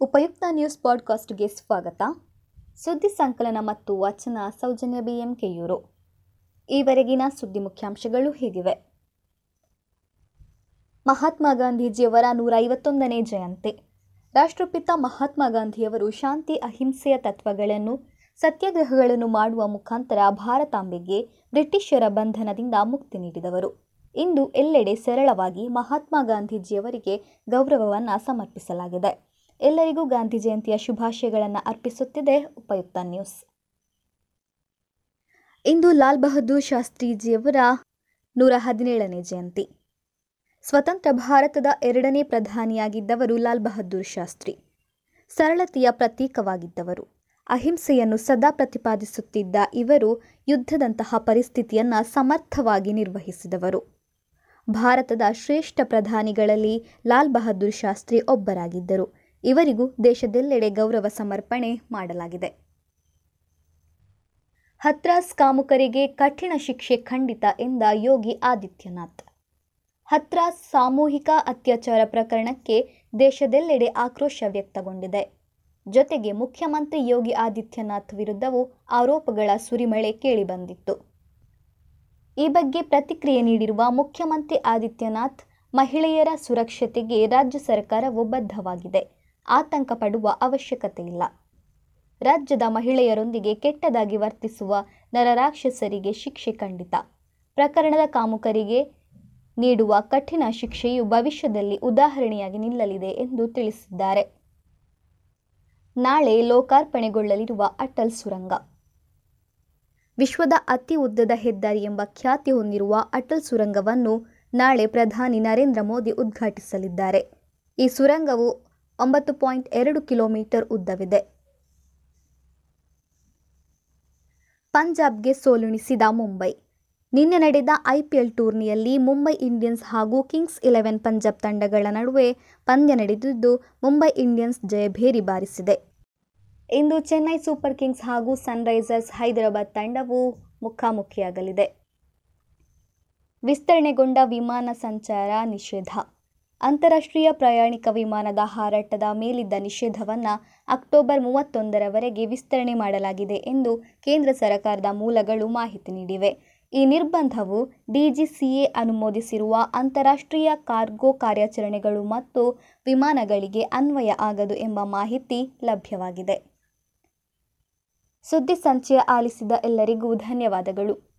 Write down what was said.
ಉಪಯುಕ್ತ ನ್ಯೂಸ್ ಪಾಡ್ಕಾಸ್ಟ್ಗೆ ಸ್ವಾಗತ. ಸುದ್ದಿ ಸಂಕಲನ ಮತ್ತು ವಚನ ಸೌಜನ್ಯ ಬಿಎಂ ಕೆಯೂರು ಈವರೆಗಿನ ಸುದ್ದಿ ಮುಖ್ಯಾಂಶಗಳು ಹೀಗಿವೆ. ಮಹಾತ್ಮ ಗಾಂಧೀಜಿಯವರ ನೂರ ಐವತ್ತೊಂದನೇ ಜಯಂತಿ. ರಾಷ್ಟ್ರಪಿತ ಮಹಾತ್ಮ ಗಾಂಧಿಯವರು ಶಾಂತಿ, ಅಹಿಂಸೆಯ ತತ್ವಗಳನ್ನು, ಸತ್ಯಾಗ್ರಹಗಳನ್ನು ಮಾಡುವ ಮುಖಾಂತರ ಭಾರತಾಂಬೆಗೆ ಬ್ರಿಟಿಷರ ಬಂಧನದಿಂದ ಮುಕ್ತಿ ನೀಡಿದವರು. ಇಂದು ಎಲ್ಲೆಡೆ ಸರಳವಾಗಿ ಮಹಾತ್ಮ ಗಾಂಧೀಜಿಯವರಿಗೆ ಗೌರವವನ್ನು ಸಮರ್ಪಿಸಲಾಗಿದೆ. ಎಲ್ಲರಿಗೂ ಗಾಂಧಿ ಜಯಂತಿಯ ಶುಭಾಶಯಗಳನ್ನು ಅರ್ಪಿಸುತ್ತಿದೆ ಉಪಯುಕ್ತ ನ್ಯೂಸ್. ಇಂದು ಲಾಲ್ ಬಹದ್ದೂರ್ ಶಾಸ್ತ್ರೀಜಿಯವರ ನೂರ ಹದಿನೇಳನೇ ಜಯಂತಿ. ಸ್ವತಂತ್ರ ಭಾರತದ ಎರಡನೇ ಪ್ರಧಾನಿಯಾಗಿದ್ದವರು ಲಾಲ್ ಬಹದ್ದೂರ್ ಶಾಸ್ತ್ರಿ. ಸರಳತೆಯ ಪ್ರತೀಕವಾಗಿದ್ದವರು. ಅಹಿಂಸೆಯನ್ನು ಸದಾ ಪ್ರತಿಪಾದಿಸುತ್ತಿದ್ದ ಇವರು ಯುದ್ಧದಂತಹ ಪರಿಸ್ಥಿತಿಯನ್ನು ಸಮರ್ಥವಾಗಿ ನಿರ್ವಹಿಸಿದವರು. ಭಾರತದ ಶ್ರೇಷ್ಠ ಪ್ರಧಾನಿಗಳಲ್ಲಿ ಲಾಲ್ ಬಹದ್ದೂರ್ ಶಾಸ್ತ್ರಿ ಒಬ್ಬರಾಗಿದ್ದರು. ಇವರಿಗೂ ದೇಶದೆಲ್ಲೆಡೆ ಗೌರವ ಸಮರ್ಪಣೆ ಮಾಡಲಾಗಿದೆ. ಹತ್ರಾಸ್ ಕಾಮುಕರಿಗೆ ಕಠಿಣ ಶಿಕ್ಷೆ ಖಂಡಿತ ಎಂದ ಯೋಗಿ ಆದಿತ್ಯನಾಥ್. ಹತ್ರಾಸ್ ಸಾಮೂಹಿಕ ಅತ್ಯಾಚಾರ ಪ್ರಕರಣಕ್ಕೆ ದೇಶದೆಲ್ಲೆಡೆ ಆಕ್ರೋಶ ವ್ಯಕ್ತಗೊಂಡಿದೆ. ಜೊತೆಗೆ ಮುಖ್ಯಮಂತ್ರಿ ಯೋಗಿ ಆದಿತ್ಯನಾಥ್ ವಿರುದ್ಧವೂ ಆರೋಪಗಳ ಸುರಿಮಳೆ ಕೇಳಿಬಂದಿತ್ತು. ಈ ಬಗ್ಗೆ ಪ್ರತಿಕ್ರಿಯೆ ನೀಡಿರುವ ಮುಖ್ಯಮಂತ್ರಿ ಆದಿತ್ಯನಾಥ್ ಮಹಿಳೆಯರ ಸುರಕ್ಷತೆಗೆ ರಾಜ್ಯ ಸರ್ಕಾರವು ಬದ್ಧವಾಗಿದೆ. ಆತಂಕ ಪಡುವ ಅವಶ್ಯಕತೆ ಇಲ್ಲ ರಾಜ್ಯದ ಮಹಿಳೆಯರೊಂದಿಗೆ ಕೆಟ್ಟದಾಗಿ ವರ್ತಿಸುವ ನರರಾಕ್ಷಸರಿಗೆ ಶಿಕ್ಷೆ ಖಂಡಿತ. ಪ್ರಕರಣದ ಕಾಮುಕರಿಗೆ ನೀಡುವ ಕಠಿಣ ಶಿಕ್ಷೆಯು ಭವಿಷ್ಯದಲ್ಲಿ ಉದಾಹರಣೆಯಾಗಿ ನಿಲ್ಲಲಿದೆ ಎಂದು ತಿಳಿಸಿದ್ದಾರೆ. ನಾಳೆ ಲೋಕಾರ್ಪಣೆಗೊಳ್ಳಲಿರುವ ಅಟಲ್ ಸುರಂಗ. ವಿಶ್ವದ ಅತಿ ಉದ್ದದ ಹೆದ್ದಾರಿ ಎಂಬ ಖ್ಯಾತಿ ಹೊಂದಿರುವ ಅಟಲ್ ಸುರಂಗವನ್ನು ನಾಳೆ ಪ್ರಧಾನಿ ನರೇಂದ್ರ ಮೋದಿ ಉದ್ಘಾಟಿಸಲಿದ್ದಾರೆ. ಈ ಸುರಂಗವು ಒಂಬತ್ತು ಪಾಯಿಂಟ್ ಎರಡು ಕಿಲೋಮೀಟರ್ ಉದ್ದವಿದೆ. ಪಂಜಾಬ್ಗೆ ಸೋಲುಣಿಸಿದ ಮುಂಬೈ. ನಿನ್ನೆ ನಡೆದ ಐಪಿಎಲ್ ಟೂರ್ನಿಯಲ್ಲಿ ಮುಂಬೈ ಇಂಡಿಯನ್ಸ್ ಹಾಗೂ ಕಿಂಗ್ಸ್ ಇಲೆವೆನ್ ಪಂಜಾಬ್ ತಂಡಗಳ ನಡುವೆ ಪಂದ್ಯ ನಡೆದಿದ್ದು, ಮುಂಬೈ ಇಂಡಿಯನ್ಸ್ ಜಯಭೇರಿ ಬಾರಿಸಿದೆ. ಇಂದು ಚೆನ್ನೈ ಸೂಪರ್ ಕಿಂಗ್ಸ್ ಹಾಗೂ ಸನ್ರೈಸರ್ಸ್ ಹೈದರಾಬಾದ್ ತಂಡವು ಮುಖಾಮುಖಿಯಾಗಲಿದೆ. ವಿಸ್ತರಣೆಗೊಂಡ ವಿಮಾನ ಸಂಚಾರ ನಿಷೇಧ. ಅಂತಾರಾಷ್ಟ್ರೀಯ ಪ್ರಯಾಣಿಕ ವಿಮಾನದ ಹಾರಾಟದ ಮೇಲಿದ್ದ ನಿಷೇಧವನ್ನು ಅಕ್ಟೋಬರ್ ಮೂವತ್ತೊಂದರವರೆಗೆ ವಿಸ್ತರಣೆ ಮಾಡಲಾಗಿದೆ ಎಂದು ಕೇಂದ್ರ ಸರ್ಕಾರದ ಮೂಲಗಳು ಮಾಹಿತಿ ನೀಡಿವೆ. ಈ ನಿರ್ಬಂಧವು ಡಿಜಿಸಿಎ ಅನುಮೋದಿಸಿರುವ ಅಂತಾರಾಷ್ಟ್ರೀಯ ಕಾರ್ಗೋ ಕಾರ್ಯಾಚರಣೆಗಳು ಮತ್ತು ವಿಮಾನಗಳಿಗೆ ಅನ್ವಯ ಆಗದು ಎಂಬ ಮಾಹಿತಿ ಲಭ್ಯವಾಗಿದೆ. ಸುದ್ದಿ ಸಂಚಯ ಆಲಿಸಿದ ಎಲ್ಲರಿಗೂ ಧನ್ಯವಾದಗಳು.